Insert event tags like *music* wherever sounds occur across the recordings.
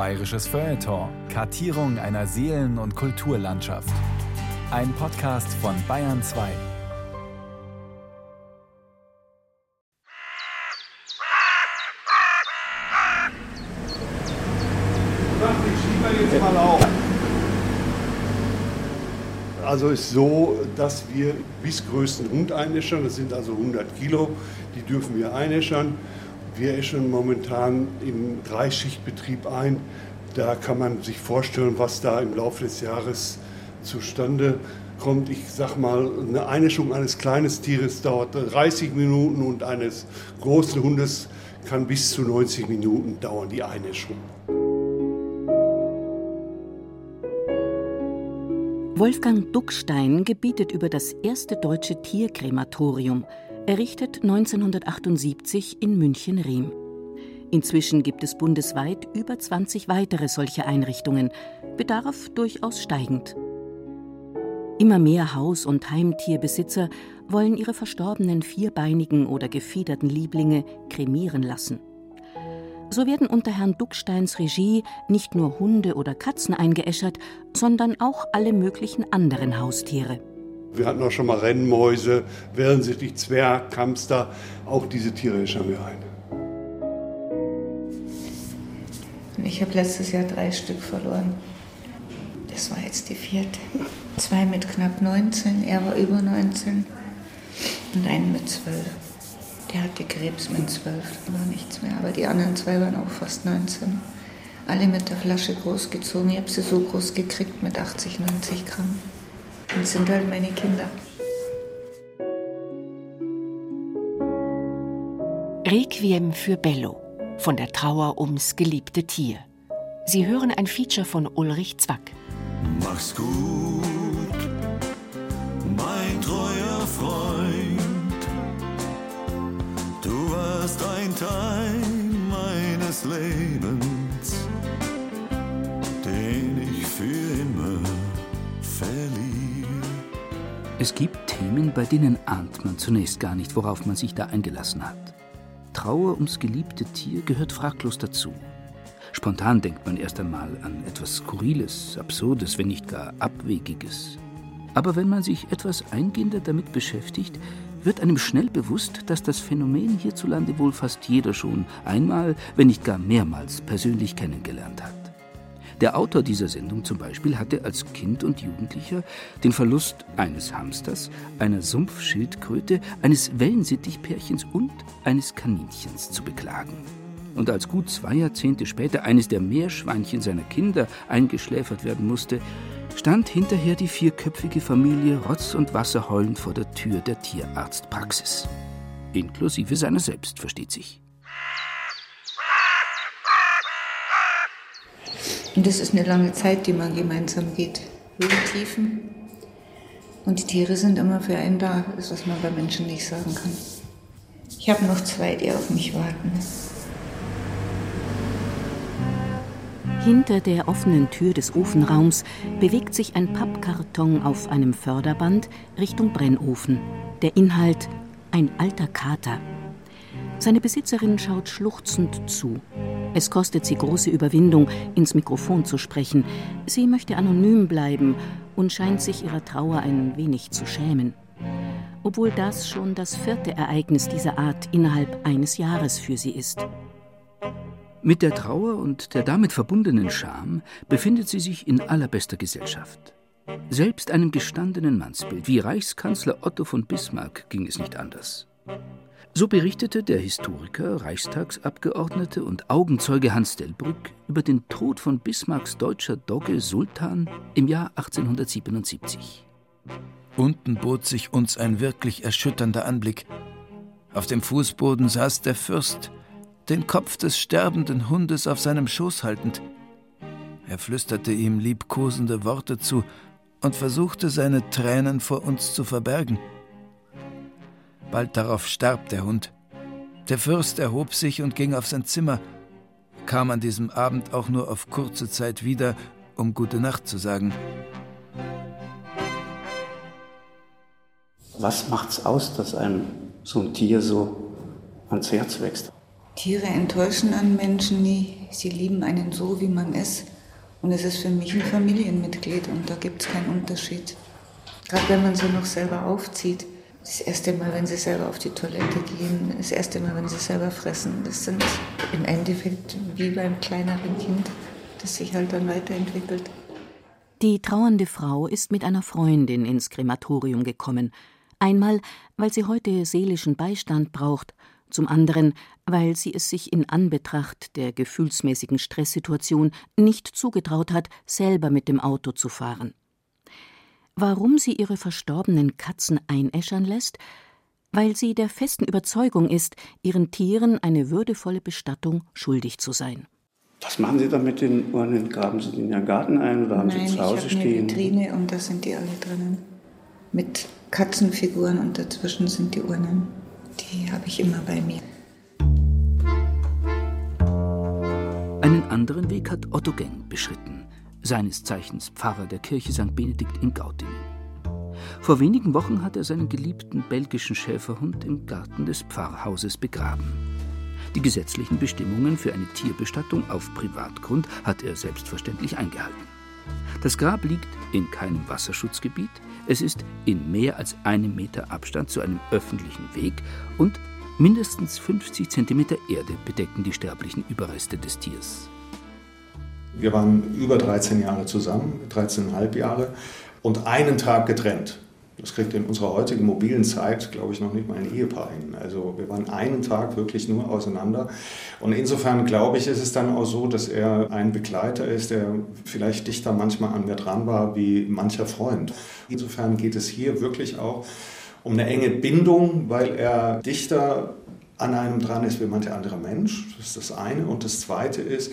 Bayerisches Feuilleton. Kartierung einer Seelen- und Kulturlandschaft. Ein Podcast von Bayern 2. Also ist so, dass wir bis größten Hund einäschern, das sind also 100 Kilo, die dürfen wir einäschern. Wir äschern momentan im Dreischichtbetrieb ein. Da kann man sich vorstellen, was da im Laufe des Jahres zustande kommt. Ich sag mal, eine Einäschung eines kleinen Tieres dauert 30 Minuten und eines großen Hundes kann bis zu 90 Minuten dauern, die Einäschung. Wolfgang Duckstein gebietet über das erste deutsche Tierkrematorium, errichtet 1978 in München-Riem. Inzwischen gibt es bundesweit über 20 weitere solche Einrichtungen, Bedarf durchaus steigend. Immer mehr Haus- und Heimtierbesitzer wollen ihre verstorbenen vierbeinigen oder gefiederten Lieblinge kremieren lassen. So werden unter Herrn Ducksteins Regie nicht nur Hunde oder Katzen eingeäschert, sondern auch alle möglichen anderen Haustiere. Wir hatten auch schon mal Rennmäuse, Wellensittich, Zwerg, Hamster. Auch diese Tiere äschern wir ein. Ich habe letztes Jahr drei Stück verloren. Das war jetzt die vierte. Zwei mit knapp 19, er war über 19 und einen mit 12. Der hatte Krebs mit 12, da war nichts mehr. Aber die anderen zwei waren auch fast 19. Alle mit der Flasche großgezogen. Ich habe sie so groß gekriegt mit 80, 90 Gramm. Und sind halt meine Kinder. Requiem für Bello von der Trauer ums geliebte Tier. Sie hören ein Feature von Ulrich Zwack. Mach's gut, mein treuer Freund. Du warst ein Teil meines Lebens, Es gibt Themen, bei denen ahnt man zunächst gar nicht, worauf man sich da eingelassen hat. Trauer ums geliebte Tier gehört fraglos dazu. Spontan denkt man erst einmal an etwas Skurriles, Absurdes, wenn nicht gar Abwegiges. Aber wenn man sich etwas eingehender damit beschäftigt, wird einem schnell bewusst, dass das Phänomen hierzulande wohl fast jeder schon einmal, wenn nicht gar mehrmals persönlich kennengelernt hat. Der Autor dieser Sendung zum Beispiel hatte als Kind und Jugendlicher den Verlust eines Hamsters, einer Sumpfschildkröte, eines Wellensittichpärchens und eines Kaninchens zu beklagen. Und als gut zwei Jahrzehnte später eines der Meerschweinchen seiner Kinder eingeschläfert werden musste, stand hinterher die vierköpfige Familie Rotz und Wasser heulend vor der Tür der Tierarztpraxis. Inklusive seiner selbst, versteht sich. Und das ist eine lange Zeit, die man gemeinsam geht. Höhentiefen. Und die Tiere sind immer für einen da. Ist, was man bei Menschen nicht sagen kann. Ich habe noch zwei, die auf mich warten. Hinter der offenen Tür des Ofenraums bewegt sich ein Pappkarton auf einem Förderband Richtung Brennofen. Der Inhalt ein alter Kater. Seine Besitzerin schaut schluchzend zu. Es kostet sie große Überwindung, ins Mikrofon zu sprechen. Sie möchte anonym bleiben und scheint sich ihrer Trauer ein wenig zu schämen. Obwohl das schon das vierte Ereignis dieser Art innerhalb eines Jahres für sie ist. Mit der Trauer und der damit verbundenen Scham befindet sie sich in allerbester Gesellschaft. Selbst einem gestandenen Mannsbild wie Reichskanzler Otto von Bismarck ging es nicht anders. So berichtete der Historiker, Reichstagsabgeordnete und Augenzeuge Hans Delbrück über den Tod von Bismarcks deutscher Dogge Sultan im Jahr 1877. Unten bot sich uns ein wirklich erschütternder Anblick. Auf dem Fußboden saß der Fürst, den Kopf des sterbenden Hundes auf seinem Schoß haltend. Er flüsterte ihm liebkosende Worte zu und versuchte seine Tränen vor uns zu verbergen. Bald darauf starb der Hund. Der Fürst erhob sich und ging auf sein Zimmer, kam an diesem Abend auch nur auf kurze Zeit wieder, um gute Nacht zu sagen. Was macht's aus, dass einem so ein Tier so ans Herz wächst? Tiere enttäuschen an Menschen nie. Sie lieben einen so, wie man ist. Und es ist für mich ein Familienmitglied und da gibt es keinen Unterschied. Gerade wenn man sie noch selber aufzieht. Das erste Mal, wenn sie selber auf die Toilette gehen, das erste Mal, wenn sie selber fressen, das sind im Endeffekt wie beim kleineren Kind, das sich halt dann weiterentwickelt. Die trauernde Frau ist mit einer Freundin ins Krematorium gekommen. Einmal, weil sie heute seelischen Beistand braucht, zum anderen, weil sie es sich in Anbetracht der gefühlsmäßigen Stresssituation nicht zugetraut hat, selber mit dem Auto zu fahren. Warum sie ihre verstorbenen Katzen einäschern lässt? Weil sie der festen Überzeugung ist, ihren Tieren eine würdevolle Bestattung schuldig zu sein. Was machen Sie da mit den Urnen? Graben Sie die in Ihren Garten ein oder haben Nein, Sie zu Hause ich habe stehen? eine Vitrine und da sind die alle drinnen. Mit Katzenfiguren und dazwischen sind die Urnen. Die habe ich immer bei mir. Einen anderen Weg hat Otto Geng beschritten, seines Zeichens Pfarrer der Kirche St. Benedikt in Gauting. Vor wenigen Wochen hat er seinen geliebten belgischen Schäferhund im Garten des Pfarrhauses begraben. Die gesetzlichen Bestimmungen für eine Tierbestattung auf Privatgrund hat er selbstverständlich eingehalten. Das Grab liegt in keinem Wasserschutzgebiet, es ist in mehr als einem Meter Abstand zu einem öffentlichen Weg und mindestens 50 Zentimeter Erde bedecken die sterblichen Überreste des Tiers. Wir waren über 13 Jahre zusammen, 13,5 Jahre und einen Tag getrennt. Das kriegt in unserer heutigen mobilen Zeit, glaube ich, noch nicht mal ein Ehepaar hin. Also wir waren einen Tag wirklich nur auseinander. Und insofern glaube ich, ist es dann auch so, dass er ein Begleiter ist, der vielleicht dichter manchmal an mir dran war wie mancher Freund. Insofern geht es hier wirklich auch um eine enge Bindung, weil er dichter an einem dran ist wie mancher andere Mensch. Das ist das eine. Und das zweite ist,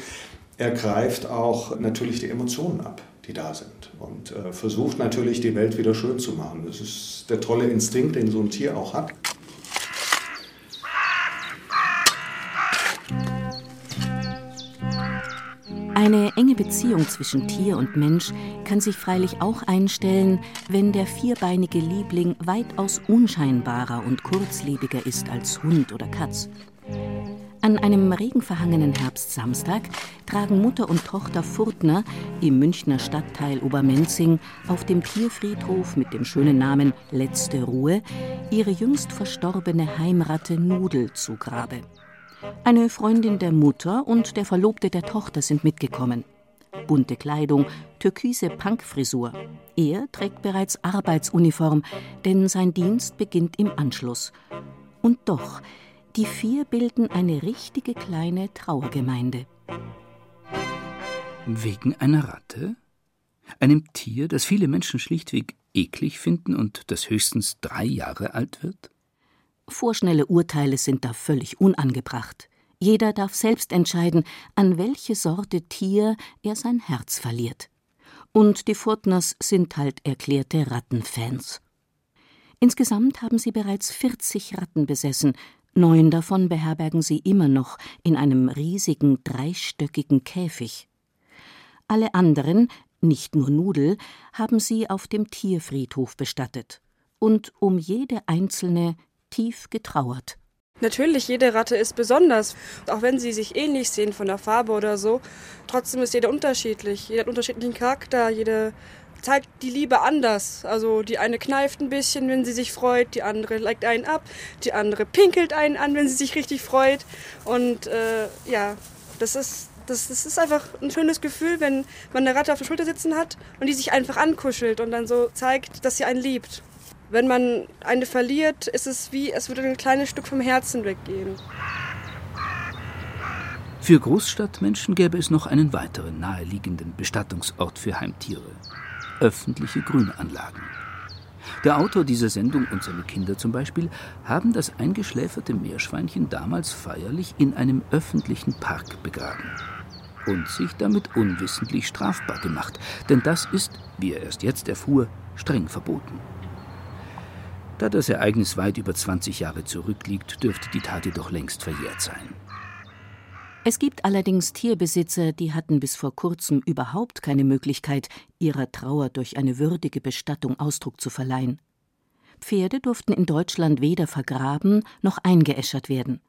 er greift auch natürlich die Emotionen ab die da sind. Und äh, versucht natürlich, die Welt wieder schön zu machen. Das ist der tolle Instinkt, den so ein Tier auch hat. Eine enge Beziehung zwischen Tier und Mensch kann sich freilich auch einstellen, wenn der vierbeinige Liebling weitaus unscheinbarer und kurzlebiger ist als Hund oder Katz. An einem regenverhangenen Herbstsamstag tragen Mutter und Tochter Furtner im Münchner Stadtteil Obermenzing auf dem Tierfriedhof mit dem schönen Namen Letzte Ruhe ihre jüngst verstorbene Heimratte Nudel zu Grabe. Eine Freundin der Mutter und der Verlobte der Tochter sind mitgekommen. Bunte Kleidung, türkise Punkfrisur. Er trägt bereits Arbeitsuniform, denn sein Dienst beginnt im Anschluss. Und doch, die vier bilden eine richtige kleine Trauergemeinde. Wegen einer Ratte? Einem Tier, das viele Menschen schlichtweg eklig finden und das höchstens drei Jahre alt wird? Vorschnelle Urteile sind da völlig unangebracht. Jeder darf selbst entscheiden, an welche Sorte Tier er sein Herz verliert. Und die Furtners sind halt erklärte Rattenfans. Insgesamt haben sie bereits 40 Ratten besessen, neun davon beherbergen sie immer noch in einem riesigen dreistöckigen Käfig. Alle anderen, nicht nur Nudel, haben sie auf dem Tierfriedhof bestattet und um jede einzelne tief getrauert. Natürlich, jede Ratte ist besonders. Auch wenn sie sich ähnlich sehen von der Farbe oder so, trotzdem ist jeder unterschiedlich. Jeder hat unterschiedlichen Charakter, jede zeigt die Liebe anders. Also die eine kneift ein bisschen, wenn sie sich freut, die andere legt einen ab, die andere pinkelt einen an, wenn sie sich richtig freut. Und äh, ja, das ist, das, das ist einfach ein schönes Gefühl, wenn man eine Ratte auf der Schulter sitzen hat und die sich einfach ankuschelt und dann so zeigt, dass sie einen liebt. Wenn man eine verliert, ist es wie, es würde ein kleines Stück vom Herzen weggehen. Für Großstadtmenschen gäbe es noch einen weiteren naheliegenden Bestattungsort für Heimtiere. Öffentliche Grünanlagen. Der Autor dieser Sendung und seine Kinder zum Beispiel haben das eingeschläferte Meerschweinchen damals feierlich in einem öffentlichen Park begraben. Und sich damit unwissentlich strafbar gemacht, denn das ist, wie er erst jetzt erfuhr, streng verboten. Da das Ereignis weit über 20 Jahre zurückliegt, dürfte die Tat jedoch längst verjährt sein. Es gibt allerdings Tierbesitzer, die hatten bis vor kurzem überhaupt keine Möglichkeit, ihrer Trauer durch eine würdige Bestattung Ausdruck zu verleihen. Pferde durften in Deutschland weder vergraben noch eingeäschert werden.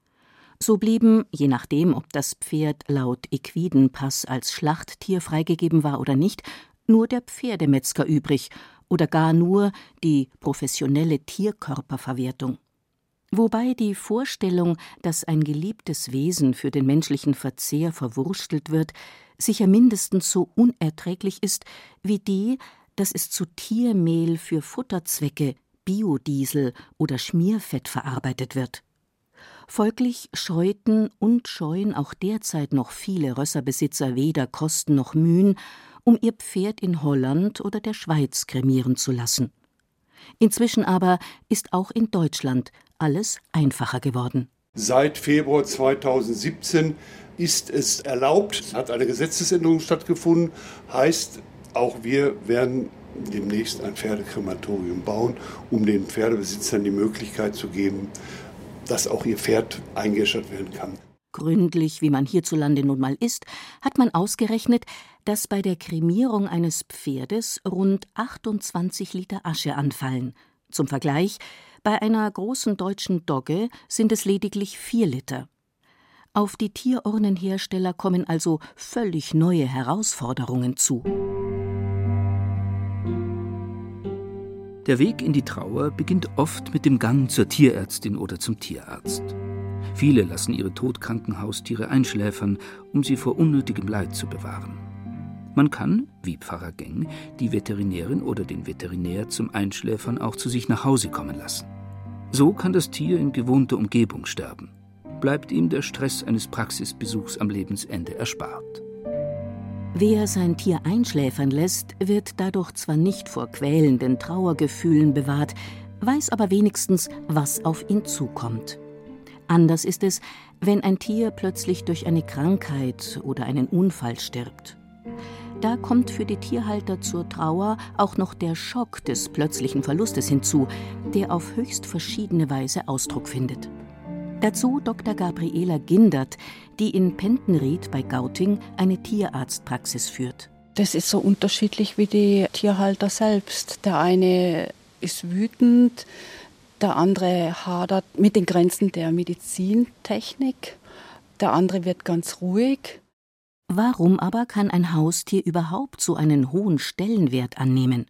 So blieben, je nachdem, ob das Pferd laut Equidenpass als Schlachttier freigegeben war oder nicht, nur der Pferdemetzger übrig oder gar nur die professionelle Tierkörperverwertung. Wobei die Vorstellung, dass ein geliebtes Wesen für den menschlichen Verzehr verwurstelt wird, sicher mindestens so unerträglich ist wie die, dass es zu Tiermehl für Futterzwecke, Biodiesel oder Schmierfett verarbeitet wird. Folglich scheuten und scheuen auch derzeit noch viele Rösserbesitzer weder Kosten noch Mühen, um ihr Pferd in Holland oder der Schweiz kremieren zu lassen. Inzwischen aber ist auch in Deutschland alles einfacher geworden. Seit Februar 2017 ist es erlaubt, es hat eine Gesetzesänderung stattgefunden, heißt, auch wir werden demnächst ein Pferdekrematorium bauen, um den Pferdebesitzern die Möglichkeit zu geben, dass auch ihr Pferd eingeschert werden kann. Gründlich, wie man hierzulande nun mal ist, hat man ausgerechnet, dass bei der Kremierung eines Pferdes rund 28 Liter Asche anfallen. Zum Vergleich, bei einer großen deutschen Dogge sind es lediglich 4 Liter. Auf die Tierurnenhersteller kommen also völlig neue Herausforderungen zu. Der Weg in die Trauer beginnt oft mit dem Gang zur Tierärztin oder zum Tierarzt. Viele lassen ihre todkranken Haustiere einschläfern, um sie vor unnötigem Leid zu bewahren. Man kann, wie Pfarrer Geng, die Veterinärin oder den Veterinär zum Einschläfern auch zu sich nach Hause kommen lassen. So kann das Tier in gewohnter Umgebung sterben. Bleibt ihm der Stress eines Praxisbesuchs am Lebensende erspart. Wer sein Tier einschläfern lässt, wird dadurch zwar nicht vor quälenden Trauergefühlen bewahrt, weiß aber wenigstens, was auf ihn zukommt. Anders ist es, wenn ein Tier plötzlich durch eine Krankheit oder einen Unfall stirbt. Da kommt für die Tierhalter zur Trauer auch noch der Schock des plötzlichen Verlustes hinzu, der auf höchst verschiedene Weise Ausdruck findet. Dazu Dr. Gabriela Gindert, die in Pentenried bei Gauting eine Tierarztpraxis führt. Das ist so unterschiedlich wie die Tierhalter selbst. Der eine ist wütend, der andere hadert mit den Grenzen der Medizintechnik, der andere wird ganz ruhig. Warum aber kann ein Haustier überhaupt so einen hohen Stellenwert annehmen?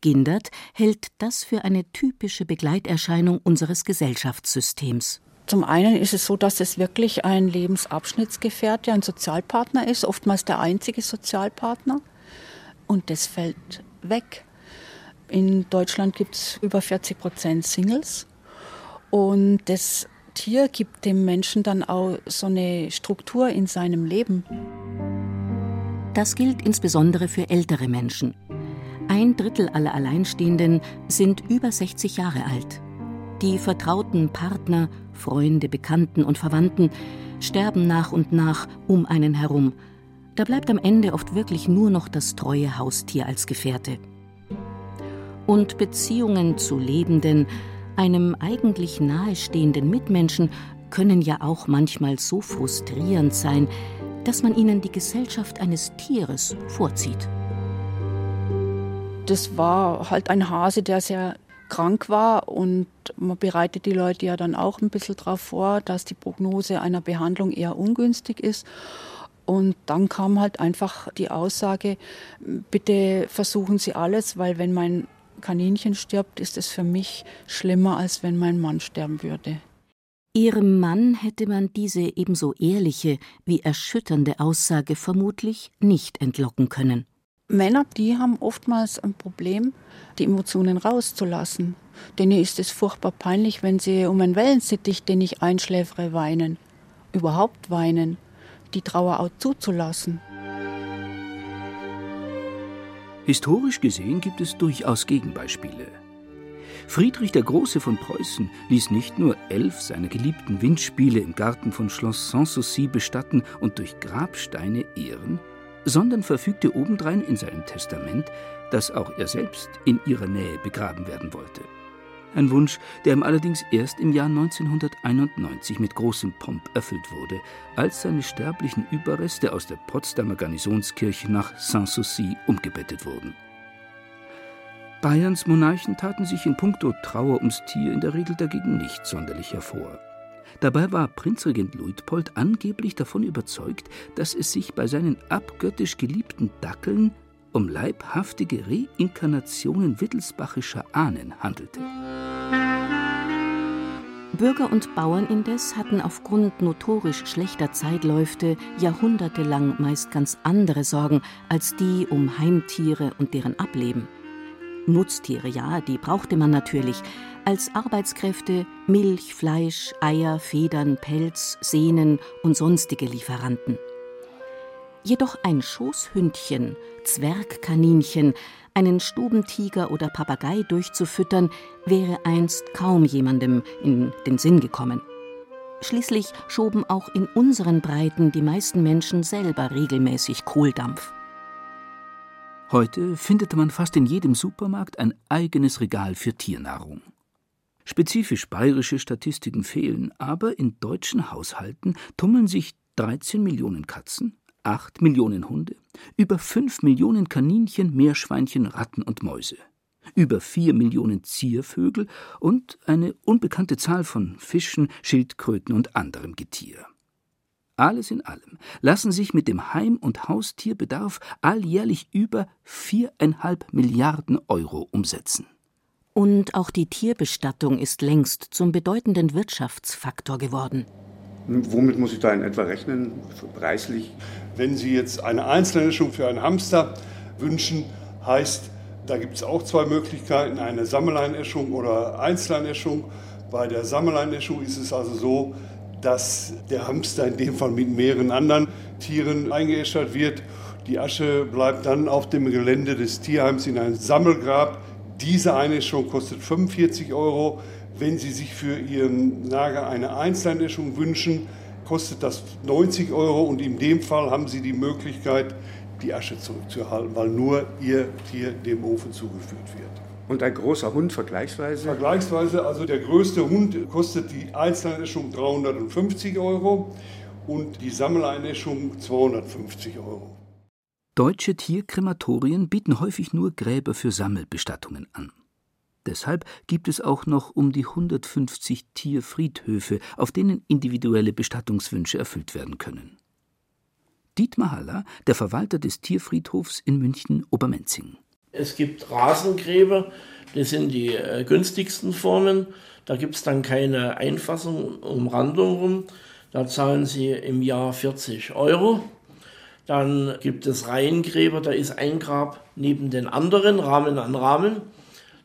Gindert hält das für eine typische Begleiterscheinung unseres Gesellschaftssystems. Zum einen ist es so, dass es wirklich ein Lebensabschnittsgefährte, ein Sozialpartner ist, oftmals der einzige Sozialpartner. Und das fällt weg. In Deutschland gibt es über 40 Prozent Singles. Und das Tier gibt dem Menschen dann auch so eine Struktur in seinem Leben. Das gilt insbesondere für ältere Menschen. Ein Drittel aller Alleinstehenden sind über 60 Jahre alt. Die vertrauten Partner, Freunde, Bekannten und Verwandten sterben nach und nach um einen herum. Da bleibt am Ende oft wirklich nur noch das treue Haustier als Gefährte. Und Beziehungen zu Lebenden, einem eigentlich nahestehenden Mitmenschen, können ja auch manchmal so frustrierend sein, dass man ihnen die Gesellschaft eines Tieres vorzieht. Das war halt ein Hase, der sehr krank war und man bereitet die Leute ja dann auch ein bisschen darauf vor, dass die Prognose einer Behandlung eher ungünstig ist. Und dann kam halt einfach die Aussage, bitte versuchen Sie alles, weil wenn mein Kaninchen stirbt, ist es für mich schlimmer, als wenn mein Mann sterben würde. Ihrem Mann hätte man diese ebenso ehrliche wie erschütternde Aussage vermutlich nicht entlocken können. Männer, die haben oftmals ein Problem, die Emotionen rauszulassen. Denen ist es furchtbar peinlich, wenn sie um einen Wellensittich, den ich einschläfere, weinen. Überhaupt weinen. Die Trauer auch zuzulassen. Historisch gesehen gibt es durchaus Gegenbeispiele. Friedrich der Große von Preußen ließ nicht nur elf seiner geliebten Windspiele im Garten von Schloss Sanssouci bestatten und durch Grabsteine ehren, sondern verfügte obendrein in seinem Testament, dass auch er selbst in ihrer Nähe begraben werden wollte. Ein Wunsch, der ihm allerdings erst im Jahr 1991 mit großem Pomp erfüllt wurde, als seine sterblichen Überreste aus der Potsdamer Garnisonskirche nach Sanssouci umgebettet wurden. Bayerns Monarchen taten sich in puncto Trauer ums Tier in der Regel dagegen nicht sonderlich hervor. Dabei war Prinzregent Luitpold angeblich davon überzeugt, dass es sich bei seinen abgöttisch geliebten Dackeln um leibhaftige Reinkarnationen wittelsbachischer Ahnen handelte. Bürger und Bauern indes hatten aufgrund notorisch schlechter Zeitläufte jahrhundertelang meist ganz andere Sorgen als die um Heimtiere und deren Ableben. Nutztiere, ja, die brauchte man natürlich, als Arbeitskräfte Milch, Fleisch, Eier, Federn, Pelz, Sehnen und sonstige Lieferanten. Jedoch ein Schoßhündchen, Zwergkaninchen, einen Stubentiger oder Papagei durchzufüttern, wäre einst kaum jemandem in den Sinn gekommen. Schließlich schoben auch in unseren Breiten die meisten Menschen selber regelmäßig Kohldampf. Heute findet man fast in jedem Supermarkt ein eigenes Regal für Tiernahrung. Spezifisch bayerische Statistiken fehlen, aber in deutschen Haushalten tummeln sich 13 Millionen Katzen, 8 Millionen Hunde, über 5 Millionen Kaninchen, Meerschweinchen, Ratten und Mäuse, über 4 Millionen Ziervögel und eine unbekannte Zahl von Fischen, Schildkröten und anderem Getier. Alles in allem lassen sich mit dem Heim- und Haustierbedarf alljährlich über viereinhalb Milliarden Euro umsetzen. Und auch die Tierbestattung ist längst zum bedeutenden Wirtschaftsfaktor geworden. Womit muss ich da in etwa rechnen, preislich? Wenn Sie jetzt eine Einzelnäschung für einen Hamster wünschen, heißt, da gibt es auch zwei Möglichkeiten, eine Sammeleinäschung oder Einzeleinäschung. Bei der Sammeleinäschung ist es also so, dass der Hamster in dem Fall mit mehreren anderen Tieren eingeäschert wird. Die Asche bleibt dann auf dem Gelände des Tierheims in ein Sammelgrab. Diese Einäschung kostet 45 Euro. Wenn Sie sich für Ihren Lager eine Einzeleinäschung wünschen, kostet das 90 Euro und in dem Fall haben Sie die Möglichkeit, die Asche zurückzuhalten, weil nur Ihr Tier dem Ofen zugeführt wird. Und ein großer Hund vergleichsweise? Vergleichsweise, also der größte Hund kostet die Einzeleinäschung 350 Euro und die Sammeleinäschung 250 Euro. Deutsche Tierkrematorien bieten häufig nur Gräber für Sammelbestattungen an. Deshalb gibt es auch noch um die 150 Tierfriedhöfe, auf denen individuelle Bestattungswünsche erfüllt werden können. Dietmar Haller, der Verwalter des Tierfriedhofs in München-Obermenzing. Es gibt Rasengräber, das sind die äh, günstigsten Formen. Da gibt es dann keine Einfassung, Umrandung rum. Da zahlen Sie im Jahr 40 Euro. Dann gibt es Reihengräber, da ist ein Grab neben den anderen, Rahmen an Rahmen.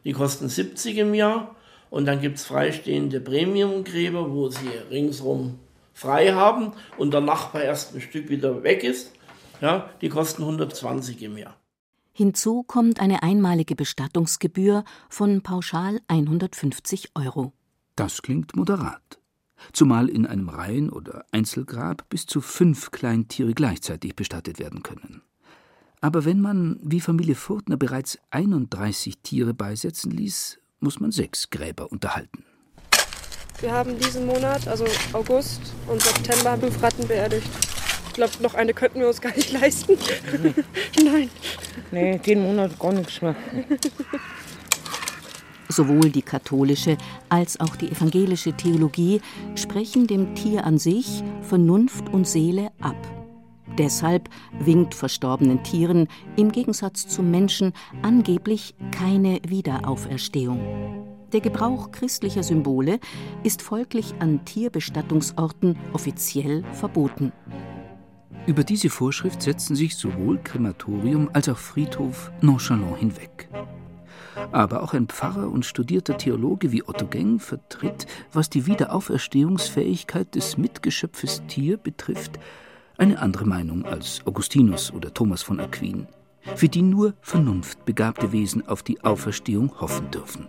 Die kosten 70 im Jahr. Und dann gibt es freistehende Premiumgräber, wo sie ringsrum frei haben und der Nachbar erst ein Stück wieder weg ist. Ja, die kosten 120 im Jahr. Hinzu kommt eine einmalige Bestattungsgebühr von pauschal 150 Euro. Das klingt moderat. Zumal in einem Reihen- oder Einzelgrab bis zu fünf Kleintiere gleichzeitig bestattet werden können. Aber wenn man, wie Familie Furtner, bereits 31 Tiere beisetzen ließ, muss man sechs Gräber unterhalten. Wir haben diesen Monat, also August und September, fünf Ratten beerdigt. Ich glaube, noch eine könnten wir uns gar nicht *laughs* leisten. *laughs* Nein. Nee, den Monat gar nichts mehr. *laughs* Sowohl die katholische als auch die evangelische Theologie sprechen dem Tier an sich Vernunft und Seele ab. Deshalb winkt verstorbenen Tieren im Gegensatz zum Menschen angeblich keine Wiederauferstehung. Der Gebrauch christlicher Symbole ist folglich an Tierbestattungsorten offiziell verboten. Über diese Vorschrift setzen sich sowohl Krematorium als auch Friedhof nonchalant hinweg. Aber auch ein Pfarrer und studierter Theologe wie Otto Geng vertritt, was die Wiederauferstehungsfähigkeit des Mitgeschöpfes Tier betrifft, eine andere Meinung als Augustinus oder Thomas von Aquin, für die nur vernunftbegabte Wesen auf die Auferstehung hoffen dürfen.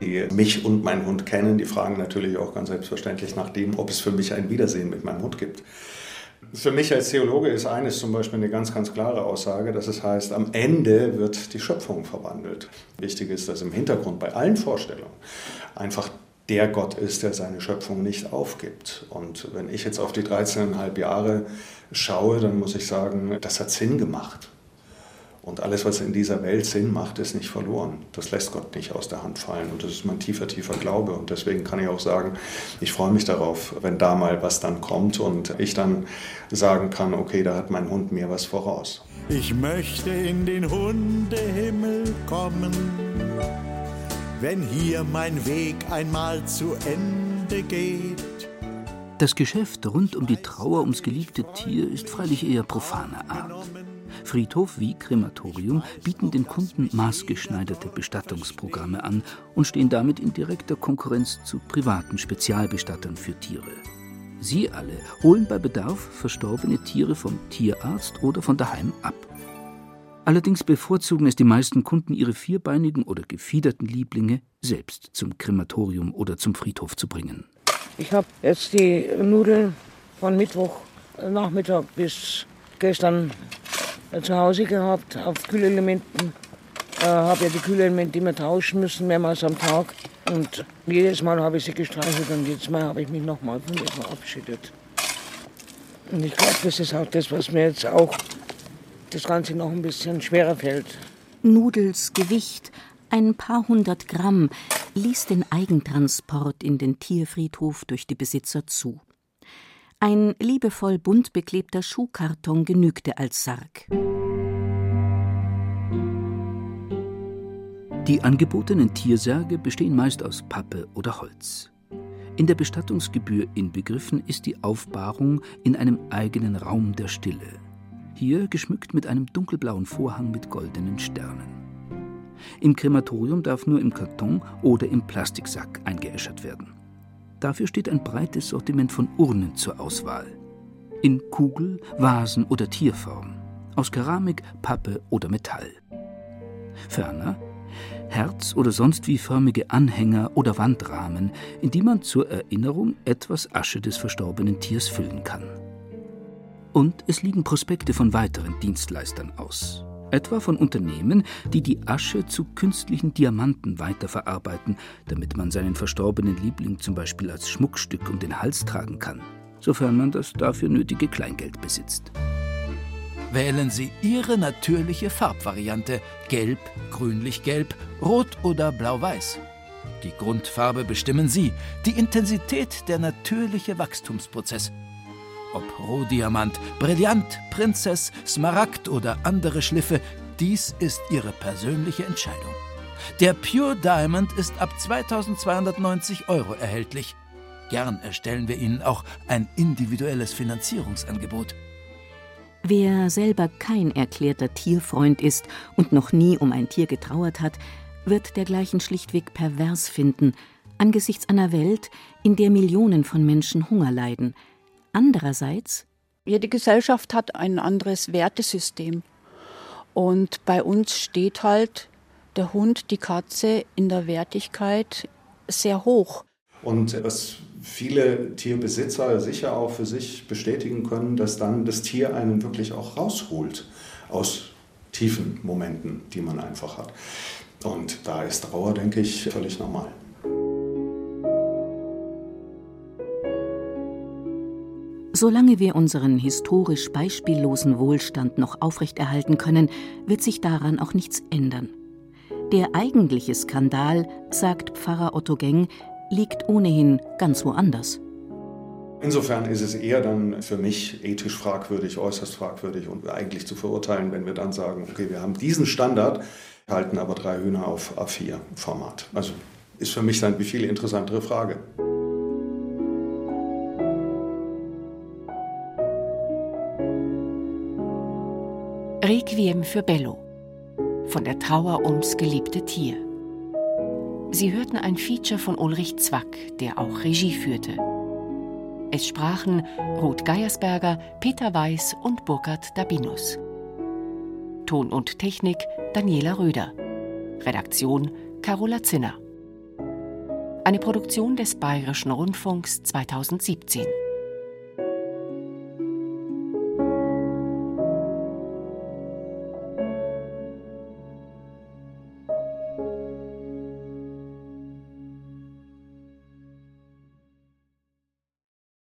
Die mich und meinen Hund kennen, die fragen natürlich auch ganz selbstverständlich nach dem, ob es für mich ein Wiedersehen mit meinem Hund gibt. Für mich als Theologe ist eines zum Beispiel eine ganz, ganz klare Aussage, dass es heißt, am Ende wird die Schöpfung verwandelt. Wichtig ist, dass im Hintergrund bei allen Vorstellungen einfach der Gott ist, der seine Schöpfung nicht aufgibt. Und wenn ich jetzt auf die 13,5 Jahre schaue, dann muss ich sagen, das hat Sinn gemacht. Und alles, was in dieser Welt Sinn macht, ist nicht verloren. Das lässt Gott nicht aus der Hand fallen. Und das ist mein tiefer, tiefer Glaube. Und deswegen kann ich auch sagen, ich freue mich darauf, wenn da mal was dann kommt und ich dann sagen kann, okay, da hat mein Hund mir was voraus. Ich möchte in den Hundehimmel kommen, wenn hier mein Weg einmal zu Ende geht. Das Geschäft rund um die Trauer ums geliebte Tier ist freilich eher profaner Art. Friedhof wie Krematorium bieten den Kunden maßgeschneiderte Bestattungsprogramme an und stehen damit in direkter Konkurrenz zu privaten Spezialbestattern für Tiere. Sie alle holen bei Bedarf verstorbene Tiere vom Tierarzt oder von daheim ab. Allerdings bevorzugen es die meisten Kunden, ihre vierbeinigen oder gefiederten Lieblinge selbst zum Krematorium oder zum Friedhof zu bringen. Ich habe jetzt die Nudeln von Mittwoch Nachmittag bis gestern zu Hause gehabt auf Kühlelementen. Äh, habe ja die Kühlelemente immer tauschen müssen, mehrmals am Tag. Und jedes Mal habe ich sie gestreichelt und jedes Mal habe ich mich nochmal von ihr verabschiedet. Und ich glaube, das ist auch das, was mir jetzt auch das Ganze noch ein bisschen schwerer fällt. Nudels Gewicht, ein paar hundert Gramm, ließ den Eigentransport in den Tierfriedhof durch die Besitzer zu. Ein liebevoll bunt beklebter Schuhkarton genügte als Sarg. Die angebotenen Tiersärge bestehen meist aus Pappe oder Holz. In der Bestattungsgebühr inbegriffen ist die Aufbahrung in einem eigenen Raum der Stille. Hier geschmückt mit einem dunkelblauen Vorhang mit goldenen Sternen. Im Krematorium darf nur im Karton oder im Plastiksack eingeäschert werden. Dafür steht ein breites Sortiment von Urnen zur Auswahl. In Kugel, Vasen oder Tierform, aus Keramik, Pappe oder Metall. Ferner Herz- oder sonst wie förmige Anhänger oder Wandrahmen, in die man zur Erinnerung etwas Asche des verstorbenen Tiers füllen kann. Und es liegen Prospekte von weiteren Dienstleistern aus etwa von Unternehmen, die die Asche zu künstlichen Diamanten weiterverarbeiten, damit man seinen verstorbenen Liebling zum Beispiel als Schmuckstück um den Hals tragen kann, sofern man das dafür nötige Kleingeld besitzt. Wählen Sie Ihre natürliche Farbvariante gelb, grünlich-gelb, rot oder blau-weiß. Die Grundfarbe bestimmen Sie, die Intensität der natürliche Wachstumsprozess – ob Rohdiamant, Brillant, Prinzess, Smaragd oder andere Schliffe, dies ist Ihre persönliche Entscheidung. Der Pure Diamond ist ab 2290 Euro erhältlich. Gern erstellen wir Ihnen auch ein individuelles Finanzierungsangebot. Wer selber kein erklärter Tierfreund ist und noch nie um ein Tier getrauert hat, wird dergleichen schlichtweg pervers finden, angesichts einer Welt, in der Millionen von Menschen Hunger leiden – Andererseits jede Gesellschaft hat ein anderes Wertesystem. Und bei uns steht halt der Hund, die Katze in der Wertigkeit sehr hoch. Und was viele Tierbesitzer sicher auch für sich bestätigen können, dass dann das Tier einen wirklich auch rausholt aus tiefen Momenten, die man einfach hat. Und da ist Trauer, denke ich, völlig normal. Solange wir unseren historisch beispiellosen Wohlstand noch aufrechterhalten können, wird sich daran auch nichts ändern. Der eigentliche Skandal, sagt Pfarrer Otto Geng, liegt ohnehin ganz woanders. Insofern ist es eher dann für mich ethisch fragwürdig, äußerst fragwürdig und eigentlich zu verurteilen, wenn wir dann sagen, okay, wir haben diesen Standard, halten aber drei Hühner auf A4-Format. Also ist für mich dann eine viel interessantere Frage. Requiem für Bello von der Trauer ums geliebte Tier. Sie hörten ein Feature von Ulrich Zwack, der auch Regie führte. Es sprachen Ruth Geiersberger, Peter Weiß und Burkhard Dabinus. Ton und Technik Daniela Röder. Redaktion Carola Zinner. Eine Produktion des Bayerischen Rundfunks 2017.